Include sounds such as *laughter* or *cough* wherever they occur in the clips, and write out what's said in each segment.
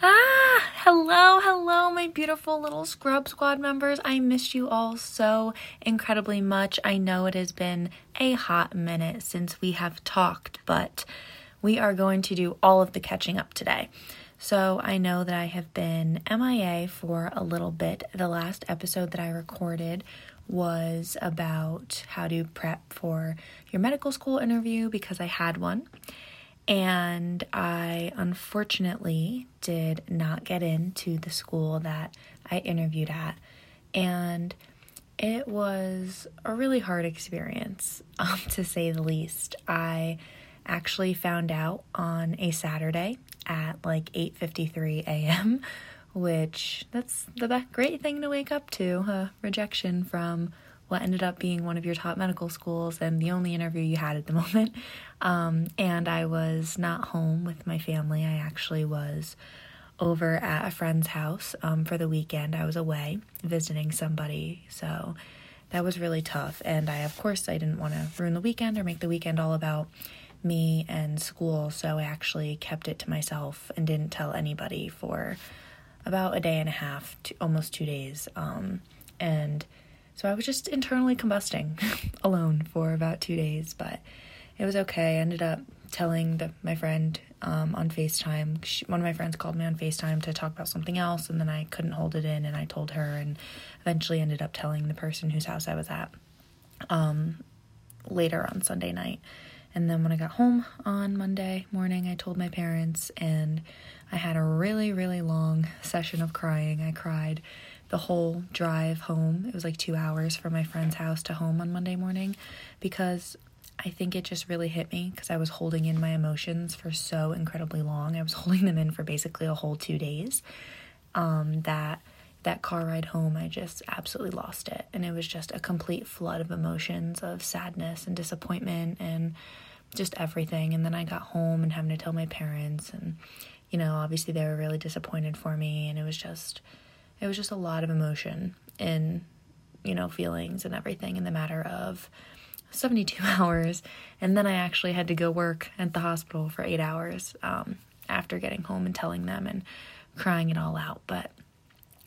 Ah, hello, hello, my beautiful little Scrub Squad members. I missed you all so incredibly much. I know it has been a hot minute since we have talked, but we are going to do all of the catching up today. So I know that I have been MIA for a little bit. The last episode that I recorded was about how to prep for your medical school interview because I had one and I unfortunately did not get into the school that I interviewed at. And it was a really hard experience, *laughs* um, to say the least. I actually found out on a Saturday at like 8:53 a.m., which that's the great thing to wake up to, a rejection from what ended up being one of your top medical schools and the only interview you had at the *laughs* moment. Um, and I was not home with my family. I actually was over at a friend's house um, for the weekend. I was away visiting somebody. So that was really tough. And I, of course, I didn't want to ruin the weekend or make the weekend all about me and school. So I actually kept it to myself and didn't tell anybody for about a day and a half, to almost two days. Um, and so I was just internally combusting *laughs* alone for about two days, but it was okay. I ended up telling the, my friend um, on FaceTime. She, one of my friends called me on FaceTime to talk about something else, and then I couldn't hold it in, and I told her, and eventually ended up telling the person whose house I was at um, later on Sunday night. And then when I got home on Monday morning, I told my parents, and I had a really, really long *laughs* session of crying. I cried the whole drive home. It was like two hours from my friend's house to home on Monday morning because I think it just really hit me because I was holding in my emotions for so incredibly long. I was *laughs* holding them in for basically a whole two days. Um, that that car ride home, I just absolutely lost it, and it was just a complete flood of emotions of sadness and disappointment and just everything. And then I got home and having to tell my parents, and you know, obviously they were really disappointed for me, and it was just it was just a lot of emotion and you know feelings and everything in the matter of 72 *laughs* hours. And then i actually had to go work at the hospital for eight hours um, after getting home and telling them and crying it all out. But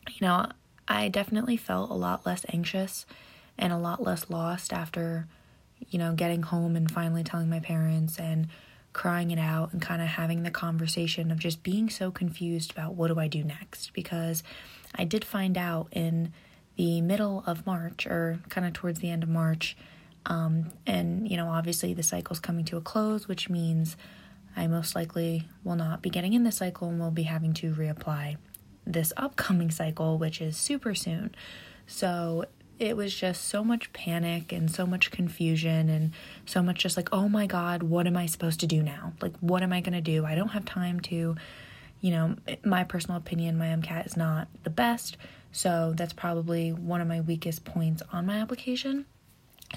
you know i definitely felt a lot less anxious and a lot less lost after you know getting home and finally telling my parents and crying it out and kind of having the conversation of just being so confused about what do I do next because I did find out in the middle of March or kind of towards the end of March. Um, and, you know, obviously the cycle's coming to a close, which means I most likely will not be getting in the cycle and will be having to reapply this upcoming cycle, which is super soon. So it was just so much panic and so much confusion and so much just like, oh my God, what am I supposed to do now? Like, what am I going to do? I don't have time to you know, my personal opinion, my MCAT is not the best. So that's probably one of my weakest points on my application.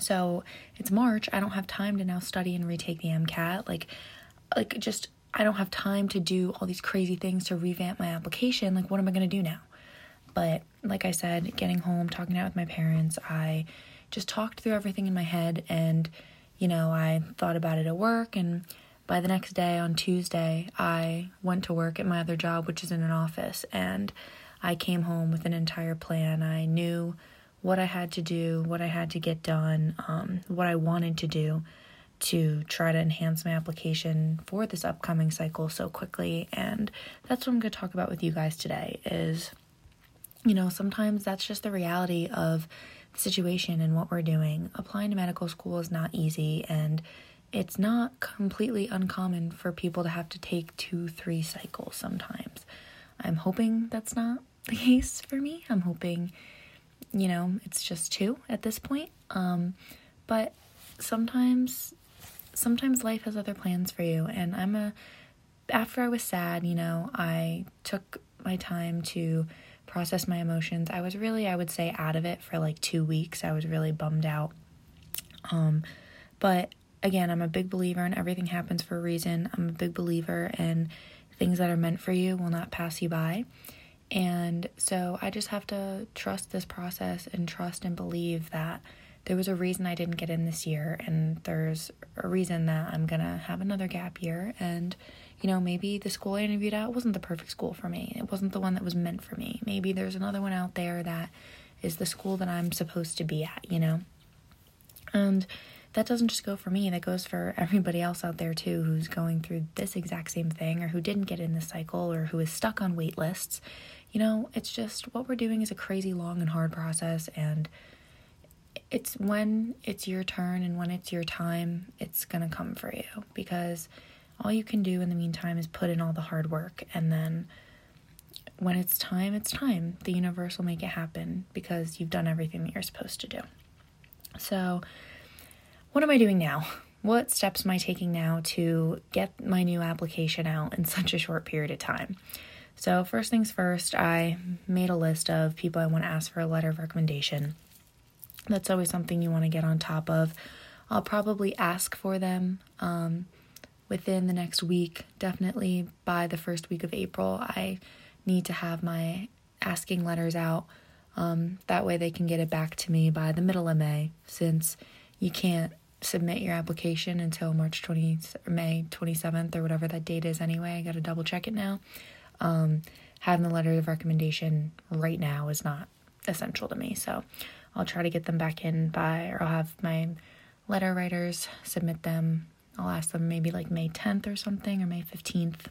So it's March. I don't have time to now study and retake the MCAT. Like, like just I don't have time to do all these crazy things to revamp my application. Like, what am I gonna do now? But like I said, getting home, talking out with my parents, I just talked through everything in my head, and you know, I thought about it at work and by the next day on Tuesday, I went to work at my other job, which is in an office, and I came home with an entire plan. I knew what I had to do, what I had to get done, um, what I wanted to do to try to enhance my application for this upcoming cycle so quickly. And that's what I'm going to talk about with you guys today is you know, sometimes that's just the reality of the situation and what we're doing. Applying to medical school is not easy and it's not completely uncommon for people to have to take two, three cycles sometimes. I'm hoping that's not *laughs* the case for me. I'm hoping, you know, it's just two at this point. Um, but sometimes, sometimes life has other plans for you. And I'm a, after I was sad, you know, I took my time to process my emotions. I was really, I would say, out of it for like two weeks. I was really bummed out. Um, but again, I'm a big believer in everything happens for a reason. I'm a big believer in things that are meant for you will not pass you by. And so I just have to trust this process and trust and believe that there was a reason I didn't get in this year, and there's a reason that I'm gonna have another gap year. And, you know, maybe the school I interviewed at wasn't the perfect school for me. It wasn't the one that was meant for me. Maybe there's another one out there that is the school that I'm supposed to be at, you know? And that doesn't just go for me, that goes for *laughs* everybody else out there too who's going through this exact same thing or who didn't get in the cycle or who is stuck on wait lists. You know, it's just what we're doing is a crazy long and hard process and it's when it's your turn and when it's your time, it's going to come for you because all you can do in the meantime is put in all the hard work and then when it's time, it's time. The universe will make it happen because you've done everything that you're supposed to do. So, what am I doing now? What steps am I taking now to get my new application out in *laughs* such a short period of time? So, first things first, I made a list of people I want to ask for a letter of recommendation. That's always something you want to get on top of. I'll probably ask for them um, within the next week, definitely by the first week of April. I need to have my asking letters out. Um, that way they can get it back to me by the middle of May, since you can't submit your application until March 20, May 27th or whatever that date is anyway. I got to double check it now. Um, having the letter of recommendation right now is not essential to me, so I'll try to get them back in by, or I'll have my letter writers submit them I'll ask them maybe like May 10th or something or May 15th.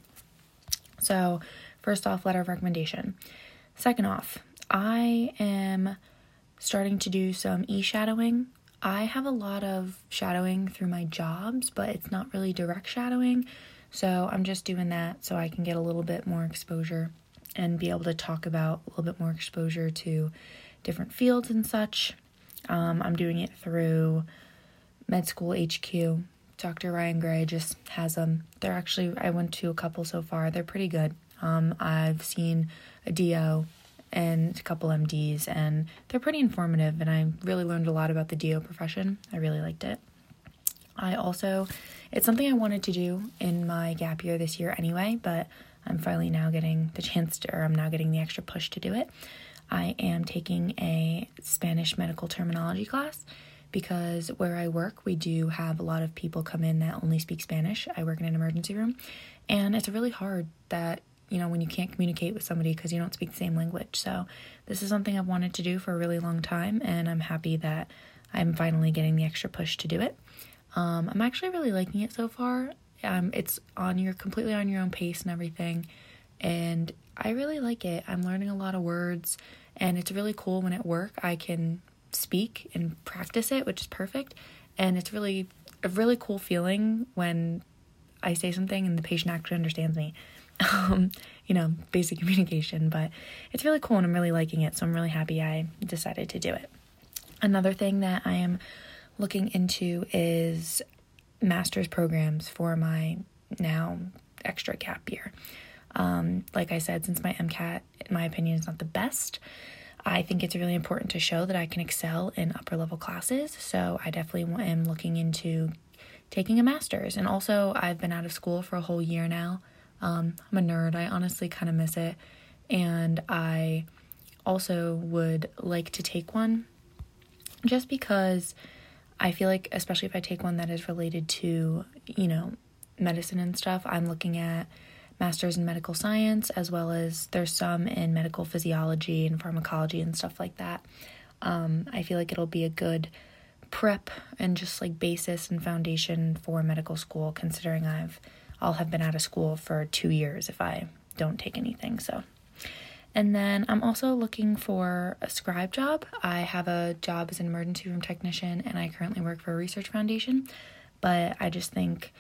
So, first off, letter of recommendation. Second off, I am starting to do some e shadowing. I have a lot of shadowing through my jobs, but it's not really direct shadowing. So, I'm just doing that so I can get a little bit more exposure and be able to talk about a little bit more exposure to different fields and such. Um, I'm doing it through Med School HQ, Dr. Ryan Gray just has them. They're actually, I went to a couple so far. They're pretty good. Um, I've seen a DO and a couple MDs, and they're pretty informative. And I really learned a lot about the DO profession. I really liked it. I also, it's something I wanted to do in my gap year this year anyway, but I'm finally now getting the chance to, or I'm now getting the extra push to do it. I am taking a Spanish medical terminology class because where I work, we do have a lot of people come in that only speak Spanish. I work in an emergency room, and it's really hard that you know when you can't communicate with somebody because you don't speak the same language. So this is something I've wanted to do for a really long time, and I'm happy that I'm finally getting the extra push to do it. Um, I'm actually really liking it so far. Um, it's on your completely on your own pace and everything, and I really like it. I'm learning a lot of words, and it's really cool when at work I can speak and practice it, which is perfect. And it's really a really cool feeling when I say something and the patient actually understands me. *laughs* Um, you know, basic *laughs* communication, but it's really cool and I'm really liking it. So I'm really happy I decided to do it. Another thing that I am looking into is master's programs for my now extra gap year. Um, like I said, since my MCAT, in my opinion, is not the best, I think it's really important to show that I can excel in upper level classes. So I definitely am looking into taking a master's. And also, I've been out of school for a whole year now. Um, I'm a nerd. I honestly kind of miss it. And I also would like to take one just because I feel like, especially if I take one that is related to, you know, medicine and stuff, I'm looking at master's in medical science, as well as there's some in medical physiology and pharmacology and stuff like that. Um, I feel like it'll be a good prep and just like basis and foundation for medical school, considering I've I'll have been out of school for two years if I don't take anything. So, and then I'm also looking for a scribe job. I have a job as an emergency room technician, and I currently work for a research foundation. But I just think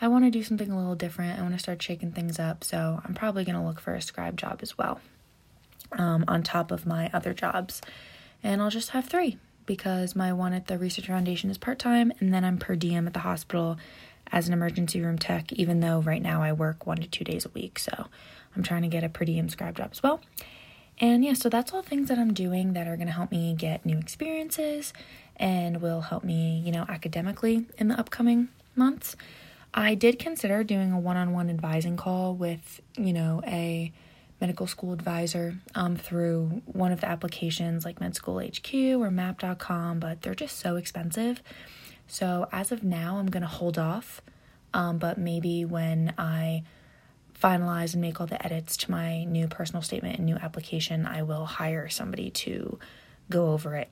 I want to do something a little different. I want to start shaking things up. So I'm probably going to look for a scribe job as well um, on top of my other jobs. And I'll just have three because my one at the Research Foundation is part time, and then I'm per diem at the hospital as an emergency room tech, even though right now I work one to two days a week. So I'm trying to get a per diem scribe job as well. And yeah, so that's all things that I'm doing that are going to help me get new experiences and will help me, you know, academically in the upcoming months. I did consider doing a one on one advising call with, you know, a medical school advisor um, through one of the applications like Med School HQ or map.com, but they're just so expensive. So as of now, I'm going to hold off. Um, but maybe when I finalize and make all the edits to my new personal statement and new application, I will hire somebody to go over it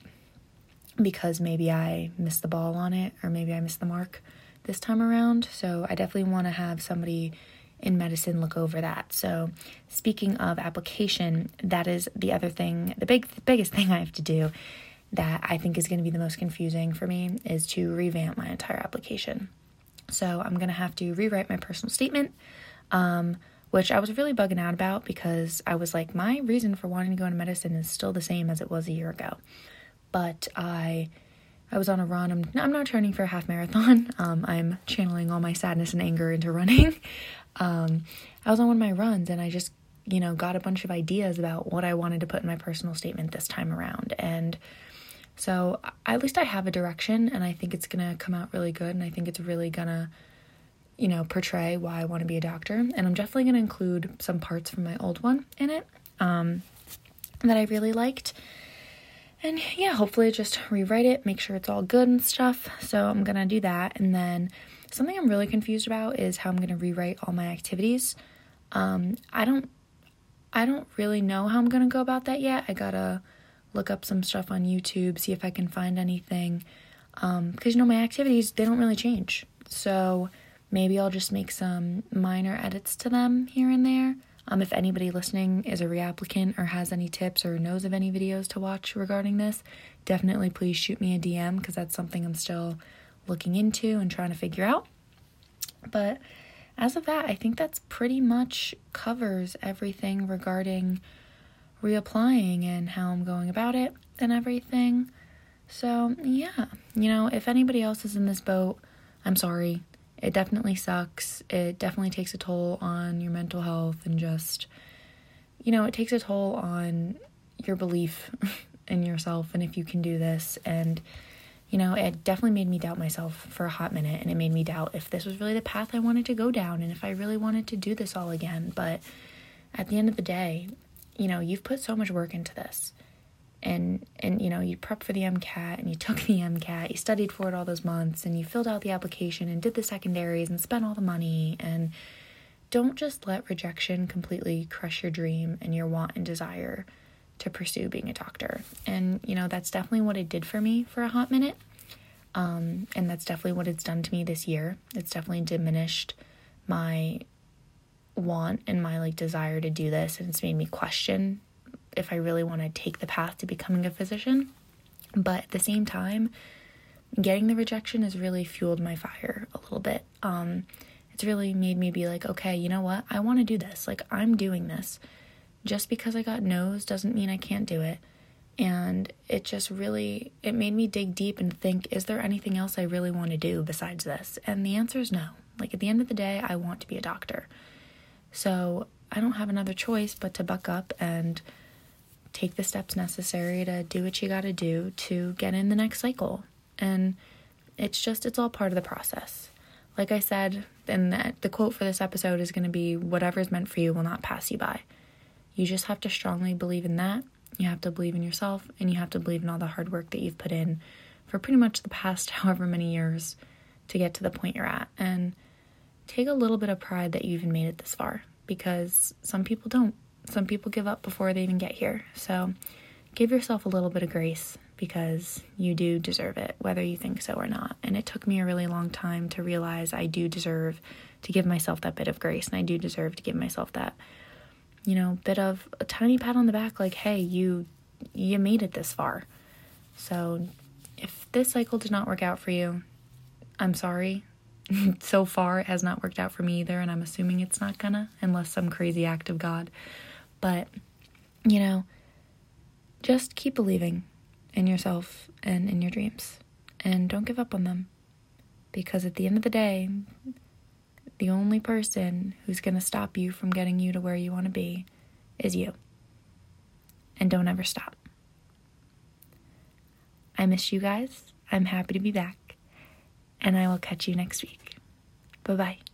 because maybe I missed the ball on it or maybe I missed the mark this time around. So I definitely want to have somebody in medicine look over that. So speaking of application, that is the other thing, the big the biggest thing *laughs* I have to do that I think is going to be the most confusing for me is to revamp my entire application. So I'm going to have to rewrite my personal statement. Um, which I was really bugging out about because I was like, my reason for wanting to go into medicine is still the same as it was a year ago but I I was on a run. I'm I'm not training for a half marathon. *laughs* Um, I'm channeling all my sadness and anger into running. *laughs* um, I was on one of my runs and I just you know got a bunch of ideas about what I wanted to put in my personal statement this time around and. So at least I have a direction, and I think it's gonna come out really good, and I think it's really gonna, you know, portray why I want to be a doctor. And I'm definitely gonna include some parts from my old one in it um, that I really liked. And yeah, hopefully just rewrite it, make sure it's all good and stuff. So I'm gonna do that. And then something I'm really confused about is how I'm gonna rewrite all my activities. Um, I don't I don't really know how I'm gonna go about that yet. I gotta look up some stuff on YouTube, see if I can find anything. Um, because you know my activities they don't really change. So maybe I'll just make some minor edits to them here and there. Um, if anybody listening is a reapplicant or has any tips or knows of any videos to watch regarding this, definitely please shoot me a DM because that's something I'm still looking into and trying to figure out. But as of that, I think that's pretty much covers everything regarding reapplying and how I'm going about it and everything. So, yeah, you know, if anybody else is in this boat, I'm sorry it definitely sucks. It definitely takes a toll on your mental health and just, you know, it takes a toll on your belief *laughs* in yourself and if you can do this. And, you know, it definitely made me doubt myself for a hot minute and it made me doubt if this was really the path I wanted to go down and if I really wanted to do this all again. But at the end of the day, you know, you've put so much work into this and and you know you prep for the MCAT and you took the MCAT, you studied for it all those months and you filled out the application and did the secondaries and spent all the money and don't just let rejection completely crush your dream and your want and desire to pursue being a doctor. And you know that's definitely what it did for me for a hot minute. Um, and that's definitely what it's done to me this year. It's definitely diminished my want and my like desire to do this and it's made me question if I really want to take the path to becoming a physician. But at the same time, getting the rejection has really fueled my fire a little bit. Um, it's really made me be like, okay, you know what? I want to do this. Like, I'm doing this. Just because I got no's doesn't mean I can't do it. And it just really it made me dig deep and think, is there anything else I really want to do besides this? And the answer is no. Like at the end of the day, I want to be a doctor. So I don't have another choice but to buck up and take the steps necessary to do what you got to do to get in the next cycle. And it's just, it's all part of the process. Like I said, and the, the quote for this episode is going to be whatever is meant for you will not pass you by. You just have to strongly believe in that. You have to believe in yourself, and you have to believe in all the hard work that you've put in for pretty much the past *laughs* however many years to get to the point you're at. And take a little bit of pride that you even made it this far because some people don't some people give up before they even get here. So give yourself a little bit of grace because you do deserve it, whether you think so or not. And it took me a really long time to realize I do deserve to give myself that bit of grace and I do deserve to give myself that, you know, bit of a tiny pat on the back like, hey, you you made it this far. So if this cycle did not work out for you, I'm sorry. *laughs* so far it has not worked out for me either, and I'm assuming it's not gonna, unless some crazy act of God. But, you know, just keep believing in yourself and in your dreams. And don't give up on them. Because at the end of the day, the only person who's going to stop you from getting you to where you want to be is you. And don't ever stop. I miss you guys. I'm happy to be back. And I will catch you next week. Bye bye.